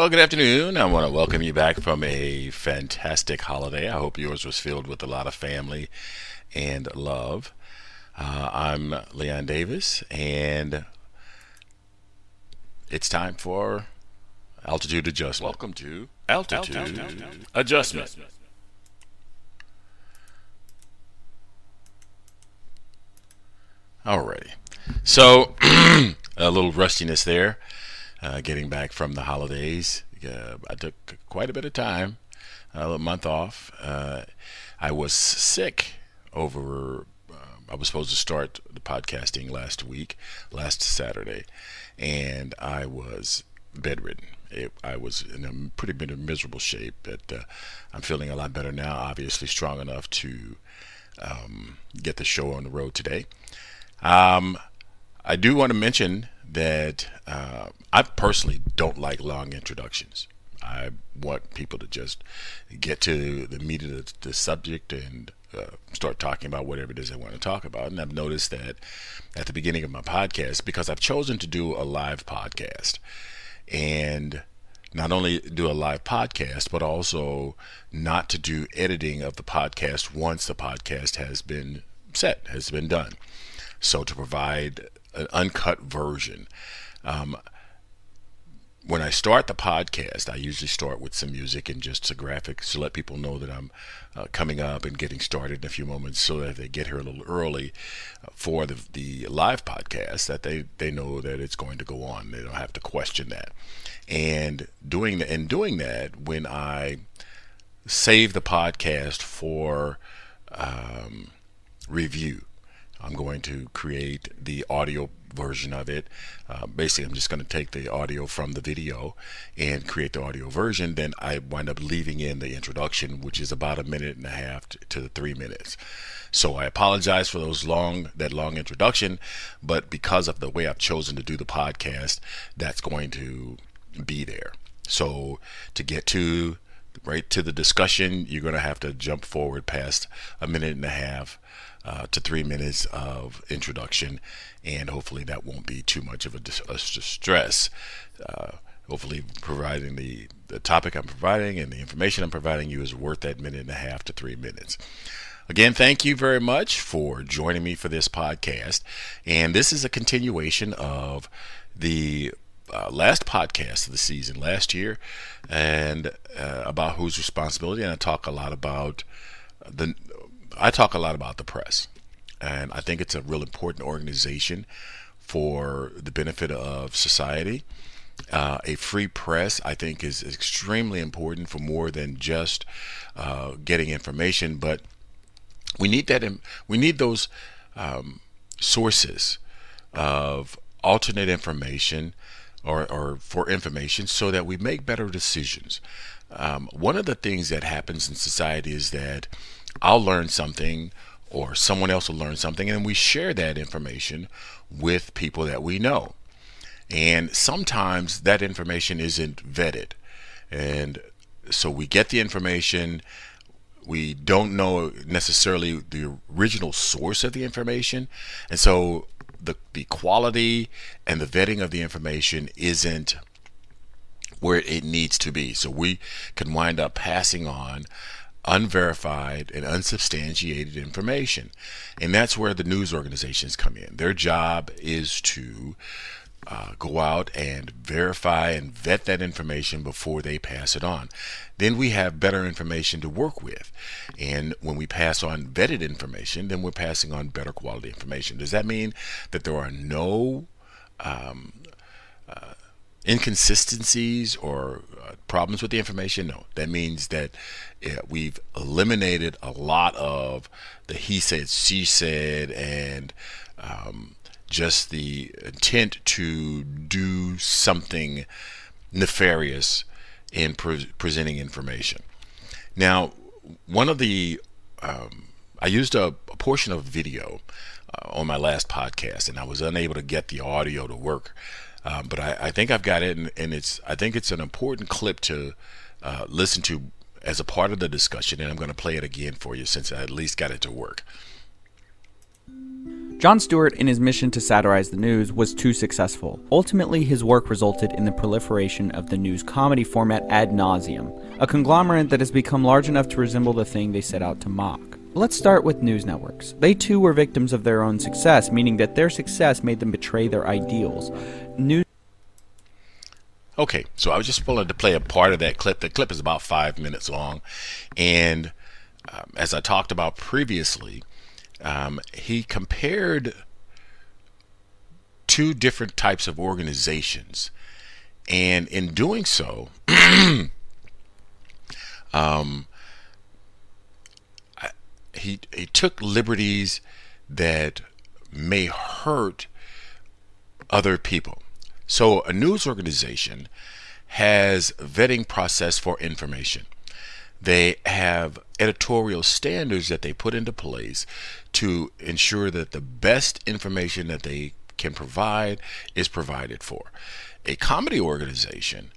Well, good afternoon. I want to welcome you back from a fantastic holiday. I hope yours was filled with a lot of family and love. Uh, I'm Leon Davis, and it's time for altitude adjustment. Welcome to altitude, altitude adjustment. Alrighty. So, a little rustiness there, uh, getting back from the holidays. Uh, I took quite a bit of time, a month off. Uh, I was sick over, uh, I was supposed to start the podcasting last week, last Saturday, and I was bedridden. It, I was in a pretty bit of miserable shape, but uh, I'm feeling a lot better now, obviously strong enough to um, get the show on the road today. Um, I do want to mention that uh, I personally don't like long introductions. I want people to just get to the meat of the, the subject and uh, start talking about whatever it is they want to talk about. And I've noticed that at the beginning of my podcast, because I've chosen to do a live podcast and not only do a live podcast, but also not to do editing of the podcast once the podcast has been set, has been done. So to provide an uncut version. Um, when I start the podcast, I usually start with some music and just a graphics to let people know that I'm uh, coming up and getting started in a few moments so that they get here a little early uh, for the, the live podcast that they, they know that it's going to go on. They don't have to question that. And doing the, and doing that when I save the podcast for um, review I'm going to create the audio version of it. Uh, basically, I'm just going to take the audio from the video and create the audio version. Then I wind up leaving in the introduction, which is about a minute and a half to, to three minutes. So I apologize for those long that long introduction, but because of the way I've chosen to do the podcast, that's going to be there. So to get to right to the discussion, you're going to have to jump forward past a minute and a half uh, to three minutes of introduction, and hopefully that won't be too much of a, dis- a stress. Uh, hopefully, providing the, the topic I'm providing and the information I'm providing you is worth that minute and a half to three minutes. Again, thank you very much for joining me for this podcast. And this is a continuation of the uh, last podcast of the season last year and uh, about whose responsibility. And I talk a lot about the I talk a lot about the press, and I think it's a real important organization for the benefit of society. Uh, a free press, I think, is extremely important for more than just uh, getting information, but we need that. In, we need those um, sources of alternate information or, or, for information so that we make better decisions. Um, one of the things that happens in society is that I'll learn something or someone else will learn something and we share that information with people that we know. And sometimes that information isn't vetted. And so we get the information, we don't know necessarily the original source of the information. And so the, the quality and the vetting of the information isn't where it needs to be. So we can wind up passing on unverified and unsubstantiated information. And that's where the news organizations come in. Their job is to uh, go out and verify and vet that information before they pass it on. Then we have better information to work with. And when we pass on vetted information, then we're passing on better quality information. Does that mean that there are no um, inconsistencies or uh, problems with the information? No. That means that yeah, we've eliminated a lot of the he said, she said, and um, just the intent to do something nefarious in pre- presenting information. Now, one of the um, I used a, a portion of video uh, on my last podcast, and I was unable to get the audio to work. Um, but I, I, think I've got it, and, and, it's I think it's an important clip to uh, listen to as a part of the discussion, and I'm going to play it again for you since I at least got it to work. Jon Stewart, in his mission to satirize the news, was too successful. Ultimately, his work resulted in the proliferation of the news comedy format ad nauseum, a conglomerate that has become large enough to resemble the thing they set out to mock. Let's start with news networks. They too were victims of their own success, meaning that their success made them betray their ideals. News Okay, so I was just willing to play a part of that clip. The clip is about five minutes long, and um, as I talked about previously, um, he compared two different types of organizations, and in doing so, um, he he took liberties that may hurt other people. So a news organization has vetting process for information. They have editorial standards that they put into place to ensure that the best information that they can provide is provided for. A comedy organization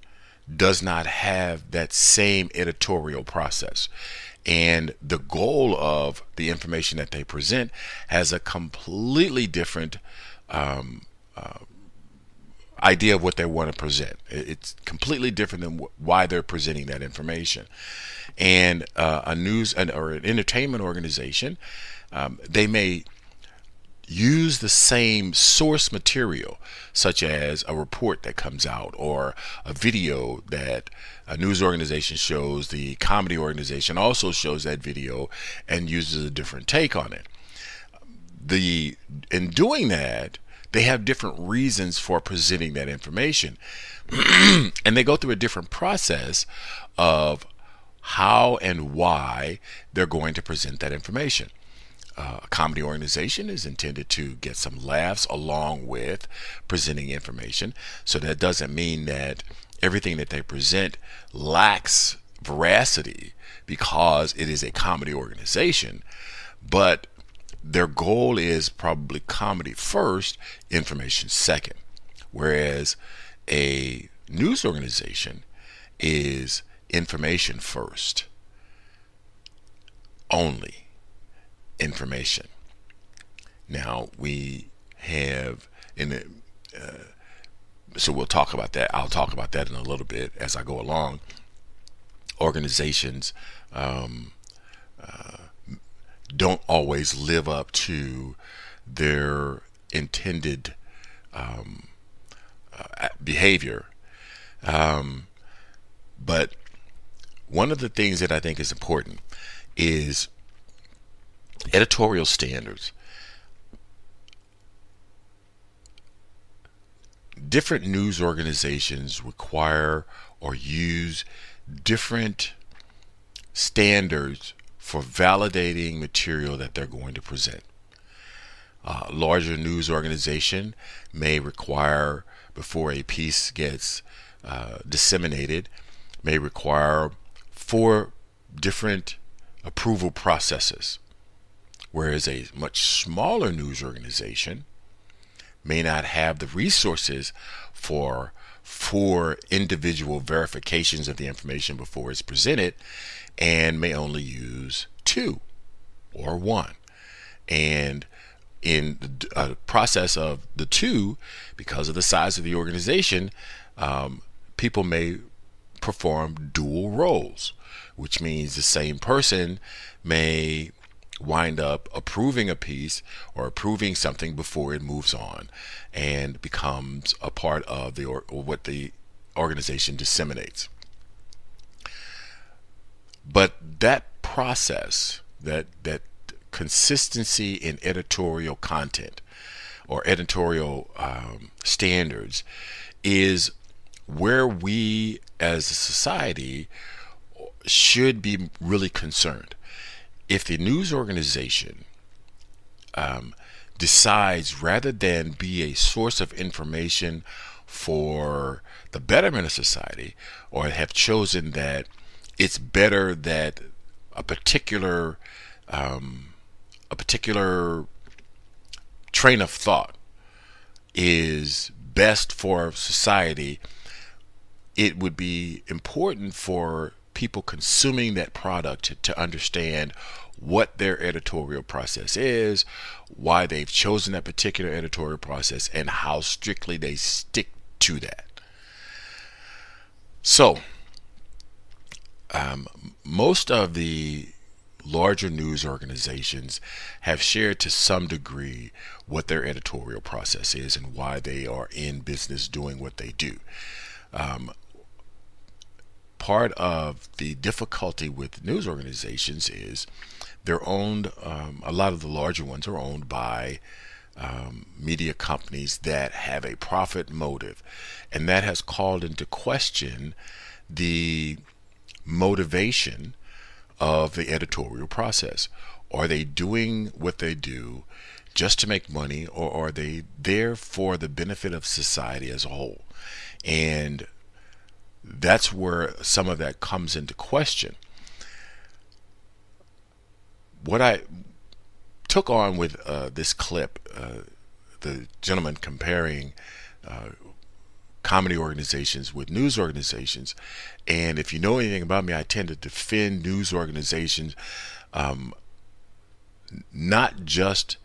does not have that same editorial process. And the goal of the information that they present has a completely different um, uh, idea of what they want to present. It's completely different than why they're presenting that information. And uh, a news or an entertainment organization, um, they may use the same source material, such as a report that comes out or a video that a news organization shows, the comedy organization also shows that video and uses a different take on it. The in doing that, they have different reasons for presenting that information. and they go through a different process of how and why they're going to present that information. Uh, a comedy organization is intended to get some laughs along with presenting information. So that doesn't mean that everything that they present lacks veracity because it is a comedy organization. But their goal is probably comedy first, information second. Whereas a news organization is information first, only information. Now we have in the, uh, so we'll talk about that. I'll talk about that in a little bit as I go along. Organizations um, uh, don't always live up to their intended um, uh, behavior. Um, but one of the things that I think is important is editorial standards. Different news organizations require or use different standards for validating material that they're going to present. Uh, larger news organization may require before a piece gets uh, disseminated may require four different approval processes whereas a much smaller news organization may not have the resources for four individual verifications of the information before it's presented and may only use two or one. And in the process of the two, because of the size of the organization, um, people may perform dual roles, which means the same person may wind up approving a piece or approving something before it moves on and becomes a part of the or, or what the organization disseminates. But that process, that that consistency in editorial content or editorial um, standards, is where we as a society should be really concerned. If the news organization um, decides rather than be a source of information for the betterment of society, or have chosen that it's better that a particular um, a particular train of thought is best for society, it would be important for people consuming that product to, to understand what their editorial process is, why they've chosen that particular editorial process, and how strictly they stick to that. So, um, most of the larger news organizations have shared to some degree what their editorial process is and why they are in business doing what they do. Um, part of the difficulty with news organizations is they're owned, um, a lot of the larger ones are owned by um, media companies that have a profit motive. And that has called into question the motivation of the editorial process. Are they doing what they do just to make money, or are they there for the benefit of society as a whole? And that's where some of that comes into question. What I took on with uh, this clip, uh, the gentleman comparing uh, comedy organizations with news organizations. And if you know anything about me, I tend to defend news organizations, um, not just.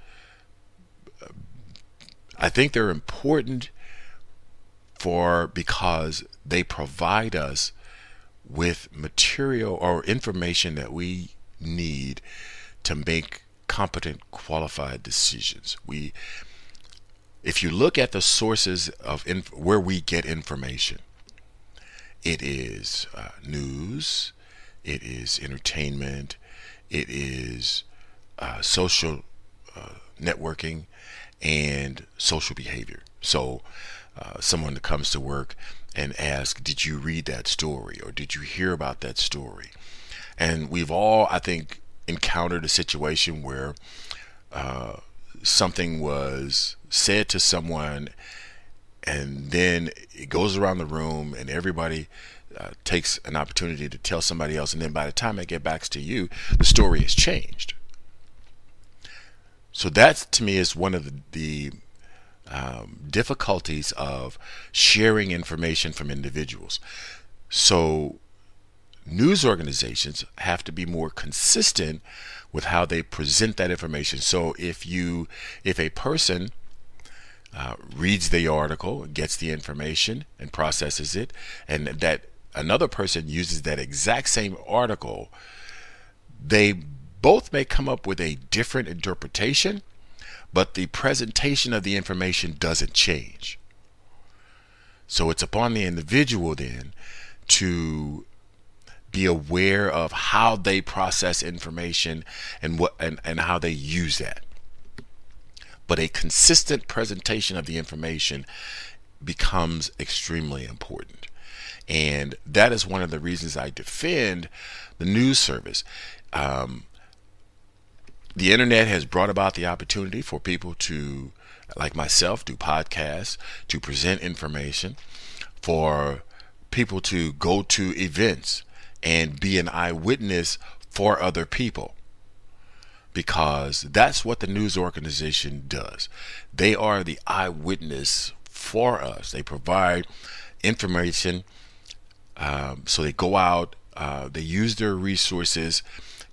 I think they're important for because they provide us with material or information that we need to make competent qualified decisions we if you look at the sources of inf- where we get information, it is uh, news, it is entertainment, it is uh, social uh, networking, and social behavior. So, uh, someone that comes to work and asks, Did you read that story? or Did you hear about that story? And we've all, I think, encountered a situation where uh, something was said to someone and then it goes around the room and everybody uh, takes an opportunity to tell somebody else and then by the time it gets back to you the story has changed. So that to me is one of the, the um, difficulties of sharing information from individuals. So news organizations have to be more consistent with how they present that information. So if you if a person uh, reads the article, gets the information and processes it, and that another person uses that exact same article, they both may come up with a different interpretation, but the presentation of the information doesn't change. So it's upon the individual then to be aware of how they process information and what and, and how they use that. But a consistent presentation of the information becomes extremely important. And that is one of the reasons I defend the news service. Um, the internet has brought about the opportunity for people to, like myself, do podcasts, to present information, for people to go to events and be an eyewitness for other people because that's what the news organization does. They are the eyewitness for us. They provide information. Um, so they go out, uh, they use their resources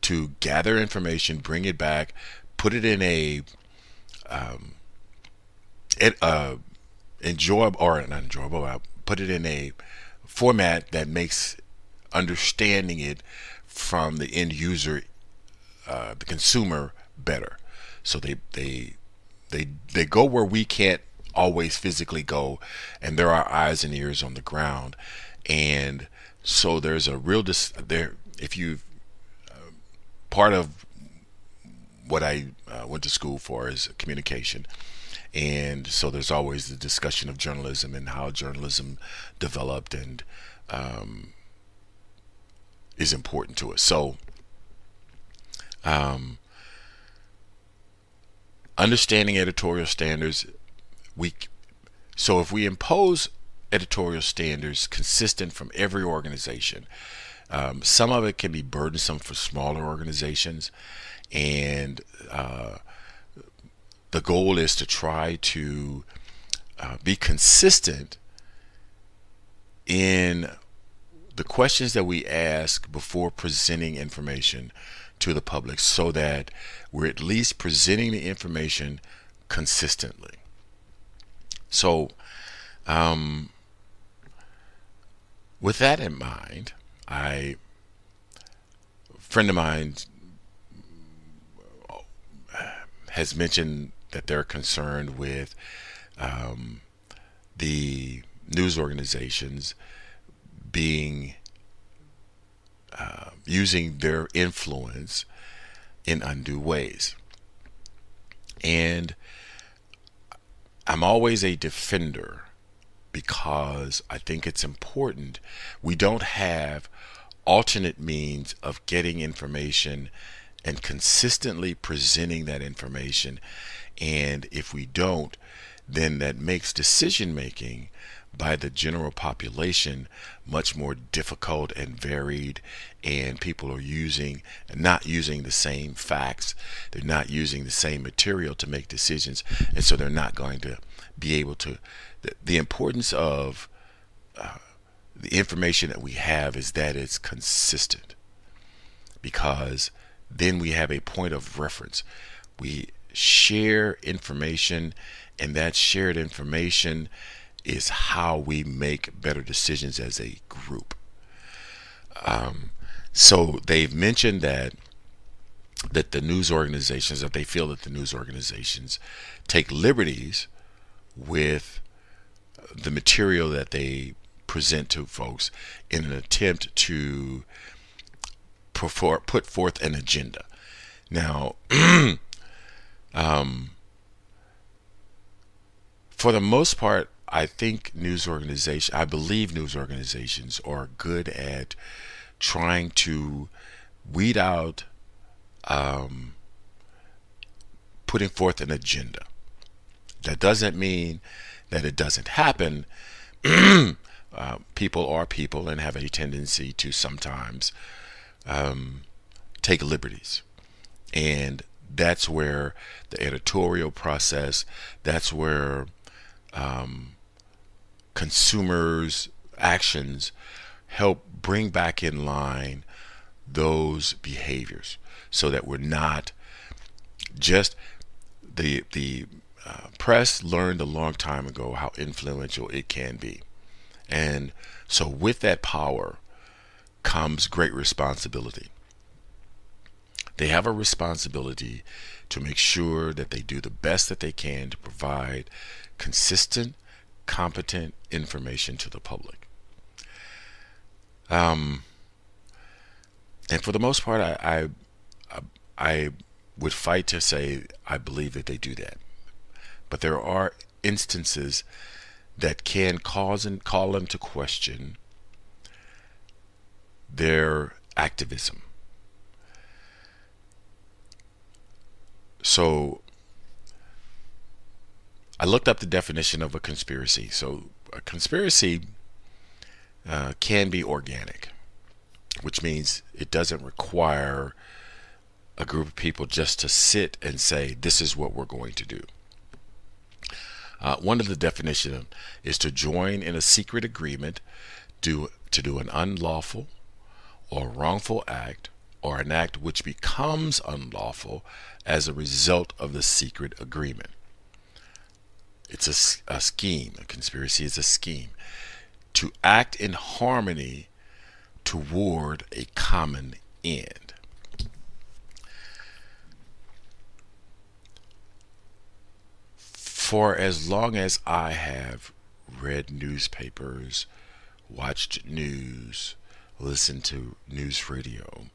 to gather information, bring it back, put it in a um, it, uh, enjoyable or not enjoyable, uh, put it in a format that makes understanding it from the end user, uh, the consumer, better. So they they they they go where we can't always physically go, and there are eyes and ears on the ground, and so there's a real dis- there. If you uh, part of what I uh, went to school for is communication. And so there's always the discussion of journalism and how journalism developed and um, is important to us. So, um, understanding editorial standards, we so if we impose editorial standards consistent from every organization, um, some of it can be burdensome for smaller organizations, and uh, the goal is to try to uh, be consistent in the questions that we ask before presenting information to the public so that we're at least presenting the information consistently. So, um, with that in mind, I a friend of mine has mentioned that they're concerned with um, the news organizations being uh, using their influence in undue ways. And I'm always a defender because I think it's important. We don't have alternate means of getting information and consistently presenting that information. And if we don't, then that makes decision making by the general population much more difficult and varied and people are using not using the same facts. They're not using the same material to make decisions and so they're not going to be able to the, the importance of uh, the information that we have is that it's consistent. Because then we have a point of reference. We share information and that shared information is how we make better decisions as a group. Um, so they've mentioned that that the news organizations that they feel that the news organizations take liberties with the material that they present to folks in an attempt to put forth an agenda. Now, um, for the most part, I think news organizations, I believe news organizations are good at trying to weed out um, putting forth an agenda. That doesn't mean that it doesn't happen. uh, people are people and have a tendency to sometimes um, take liberties. And that's where the editorial process, that's where um, consumers' actions help bring back in line those behaviors so that we're not just the the uh, press learned a long time ago how influential it can be. And so with that power comes great responsibility. They have a responsibility to make sure that they do the best that they can to provide consistent competent information to the public. Um, and for the most part, I, I, I would fight to say I believe that they do that. But there are instances that can cause and call into question their activism. So I looked up the definition of a conspiracy. So a conspiracy uh, can be organic, which means it doesn't require a group of people just to sit and say, this is what we're going to do. Uh, one of the definitions is to join in a secret agreement to do an unlawful or wrongful act or an act which becomes unlawful as a result of the secret agreement. It's a, a scheme. A conspiracy is a scheme to act in harmony toward a common end. For as long as I have read newspapers, watched news, listened to news radio,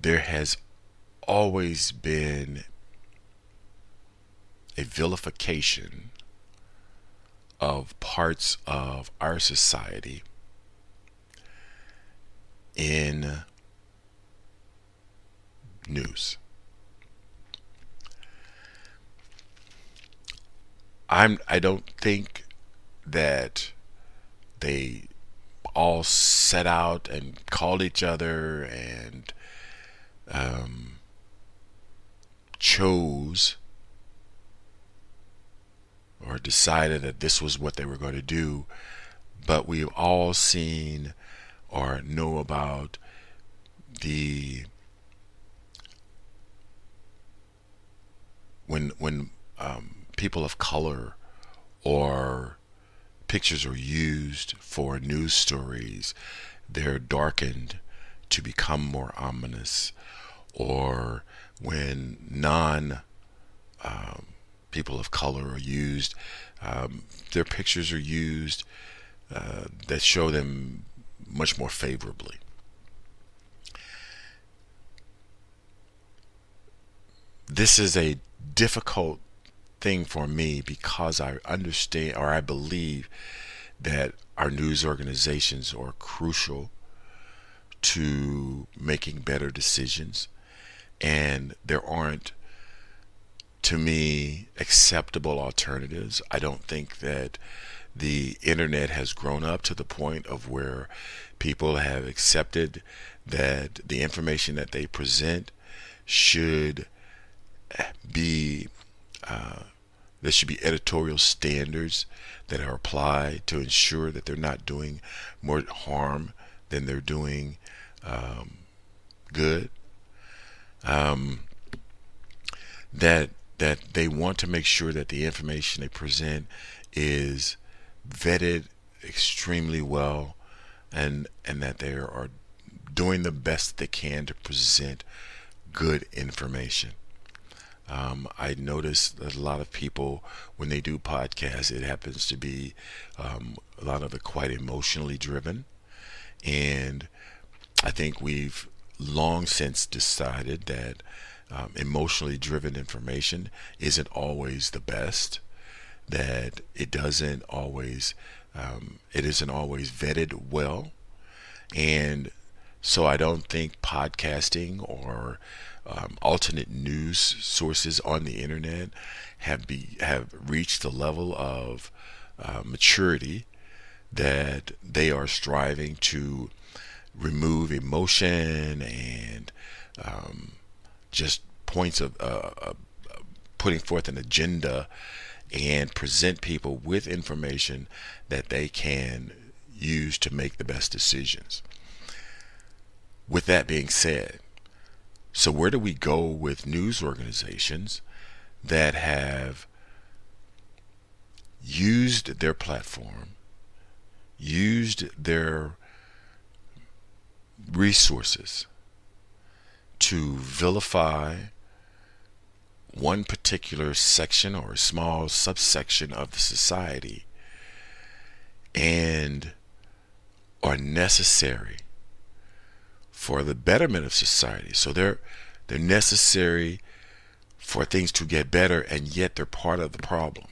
there has always been a vilification of parts of our society in news. I'm I don't think that they all set out and called each other and um, chose or decided that this was what they were going to do, but we've all seen or know about the when when um, people of color or pictures are used for news stories, they're darkened to become more ominous, or when non um, people of color are used, um, their pictures are used uh, that show them much more favorably. This is a difficult thing for me because I understand or I believe that our news organizations are crucial to making better decisions and there aren't to me acceptable alternatives. I don't think that the internet has grown up to the point of where people have accepted that the information that they present should be uh, there should be editorial standards that are applied to ensure that they're not doing more harm than they're doing um, good. Um, that that they want to make sure that the information they present is vetted extremely well and and that they are doing the best they can to present good information. Um, I notice that a lot of people, when they do podcasts, it happens to be um, a lot of it quite emotionally driven. And I think we've long since decided that um, emotionally driven information isn't always the best, that it doesn't always, um, it isn't always vetted well. And so I don't think podcasting or um, alternate news sources on the internet have be have reached the level of uh, maturity that they are striving to remove emotion and um, just points of uh, uh, putting forth an agenda and present people with information that they can use to make the best decisions. With that being said, so, where do we go with news organizations that have used their platform, used their resources to vilify one particular section or a small subsection of the society and are necessary for the betterment of society. So they're they're necessary for things to get better and yet they're part of the problem.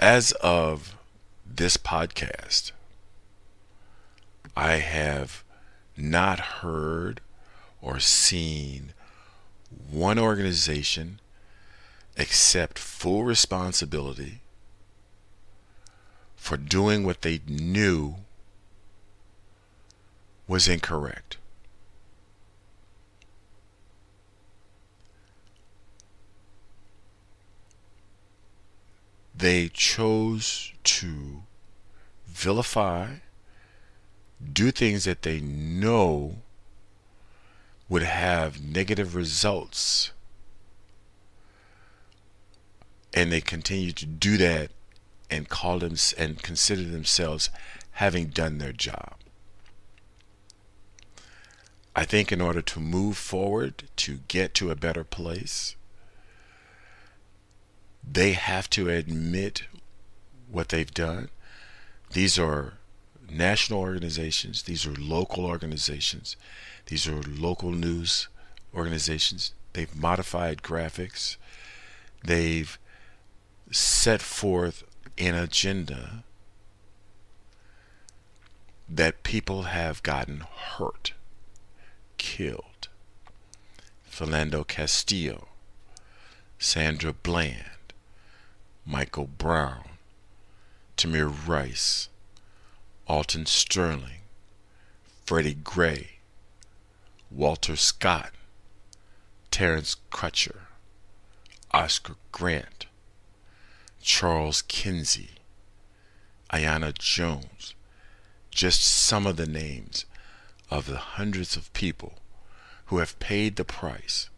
As of this podcast, I have not heard or seen one organization accept full responsibility for doing what they knew was incorrect. They chose to vilify, do things that they know would have negative results. And they continue to do that and call them and consider themselves having done their job. I think in order to move forward to get to a better place, they have to admit what they've done. These are national organizations, these are local organizations, these are local news organizations. They've modified graphics, they've set forth an agenda that people have gotten hurt, killed. Philando Castillo, Sandra Bland, Michael Brown, Tamir Rice, Alton Sterling, Freddie Gray, Walter Scott, Terrence Crutcher, Oscar Grant, Charles Kinsey, Aiyana Jones, just some of the names of the hundreds of people who have paid the price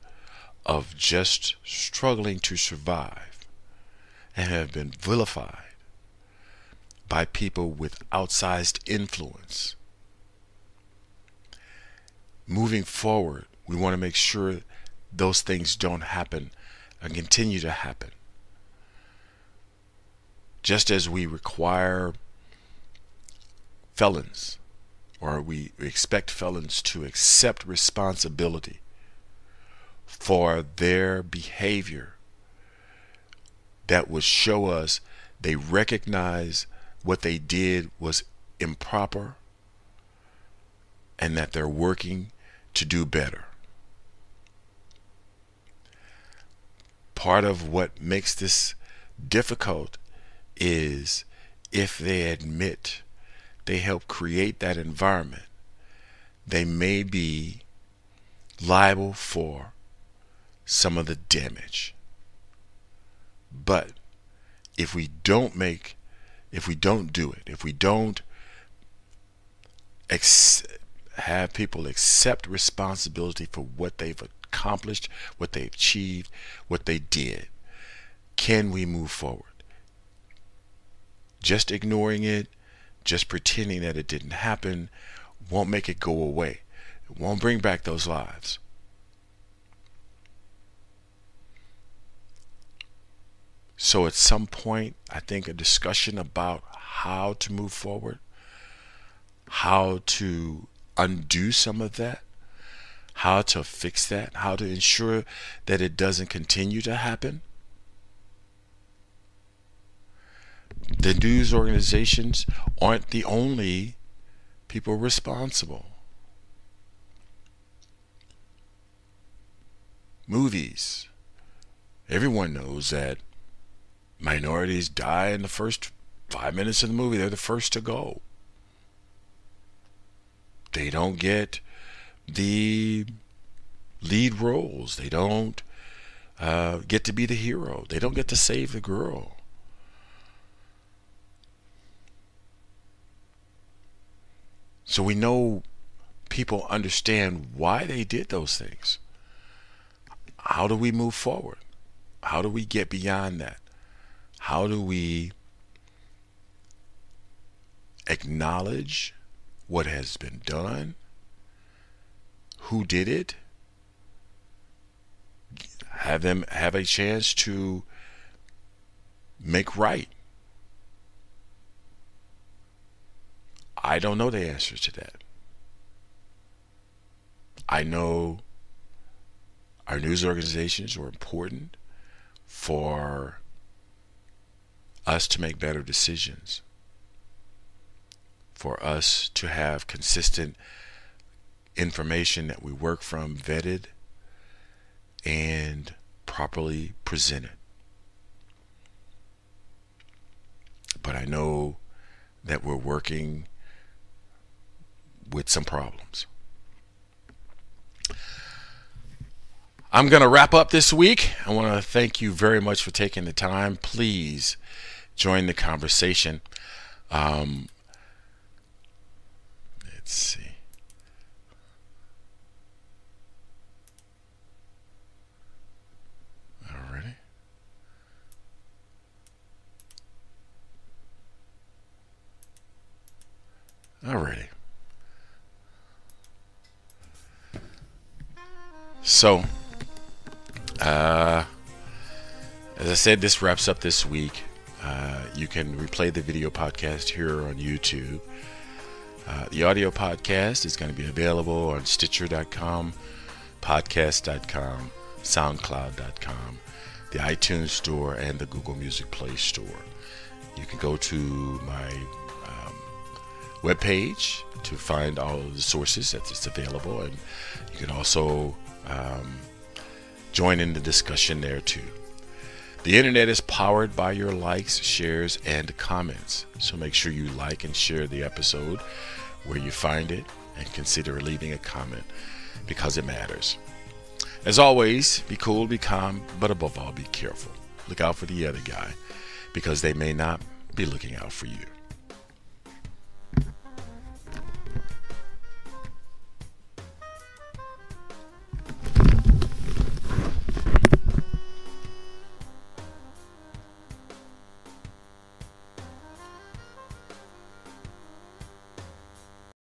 of just struggling to survive and have been vilified by people with outsized influence. Moving forward, we want to make sure those things don't happen and continue to happen. Just as we require felons or we expect felons to accept responsibility for their behavior that would show us they recognize what they did was improper and that they're working to do better. Part of what makes this difficult is if they admit they help create that environment, they may be liable for some of the damage. But if we don't make, if we don't do it, if we don't ex- have people accept responsibility for what they've accomplished, what they achieved, what they did, can we move forward? Just ignoring it, just pretending that it didn't happen, won't make it go away. It won't bring back those lives. So at some point, I think a discussion about how to move forward, how to undo some of that, how to fix that, how to ensure that it doesn't continue to happen. The news organizations aren't the only people responsible. Movies. Everyone knows that minorities die in the first five minutes of the movie. They're the first to go. They don't get the lead roles. They don't uh, get to be the hero. They don't get to save the girl. So we know people understand why they did those things. How do we move forward? How do we get beyond that? How do we acknowledge what has been done? Who did it? Have them have a chance to make right. I don't know the answer to that. I know our news organizations are important for us to make better decisions, for us to have consistent information that we work from vetted and properly presented. But I know that we're working with some problems. I'm going to wrap up this week. I want to thank you very much for taking the time. Please join the conversation. Um, let's see. Alrighty. So, uh, as I said, this wraps up this week. Uh, you can replay the video podcast here on YouTube. Uh, the audio podcast is going to be available on Stitcher.com, Podcast.com, SoundCloud.com, the iTunes Store, and the Google Music Play Store. You can go to my um, webpage to find all of the sources that available, and you can also um, join in the discussion there too. The internet is powered by your likes, shares, and comments. So make sure you like and share the episode where you find it and consider leaving a comment because it matters. As always, be cool, be calm, but above all, be careful. Look out for the other guy because they may not be looking out for you.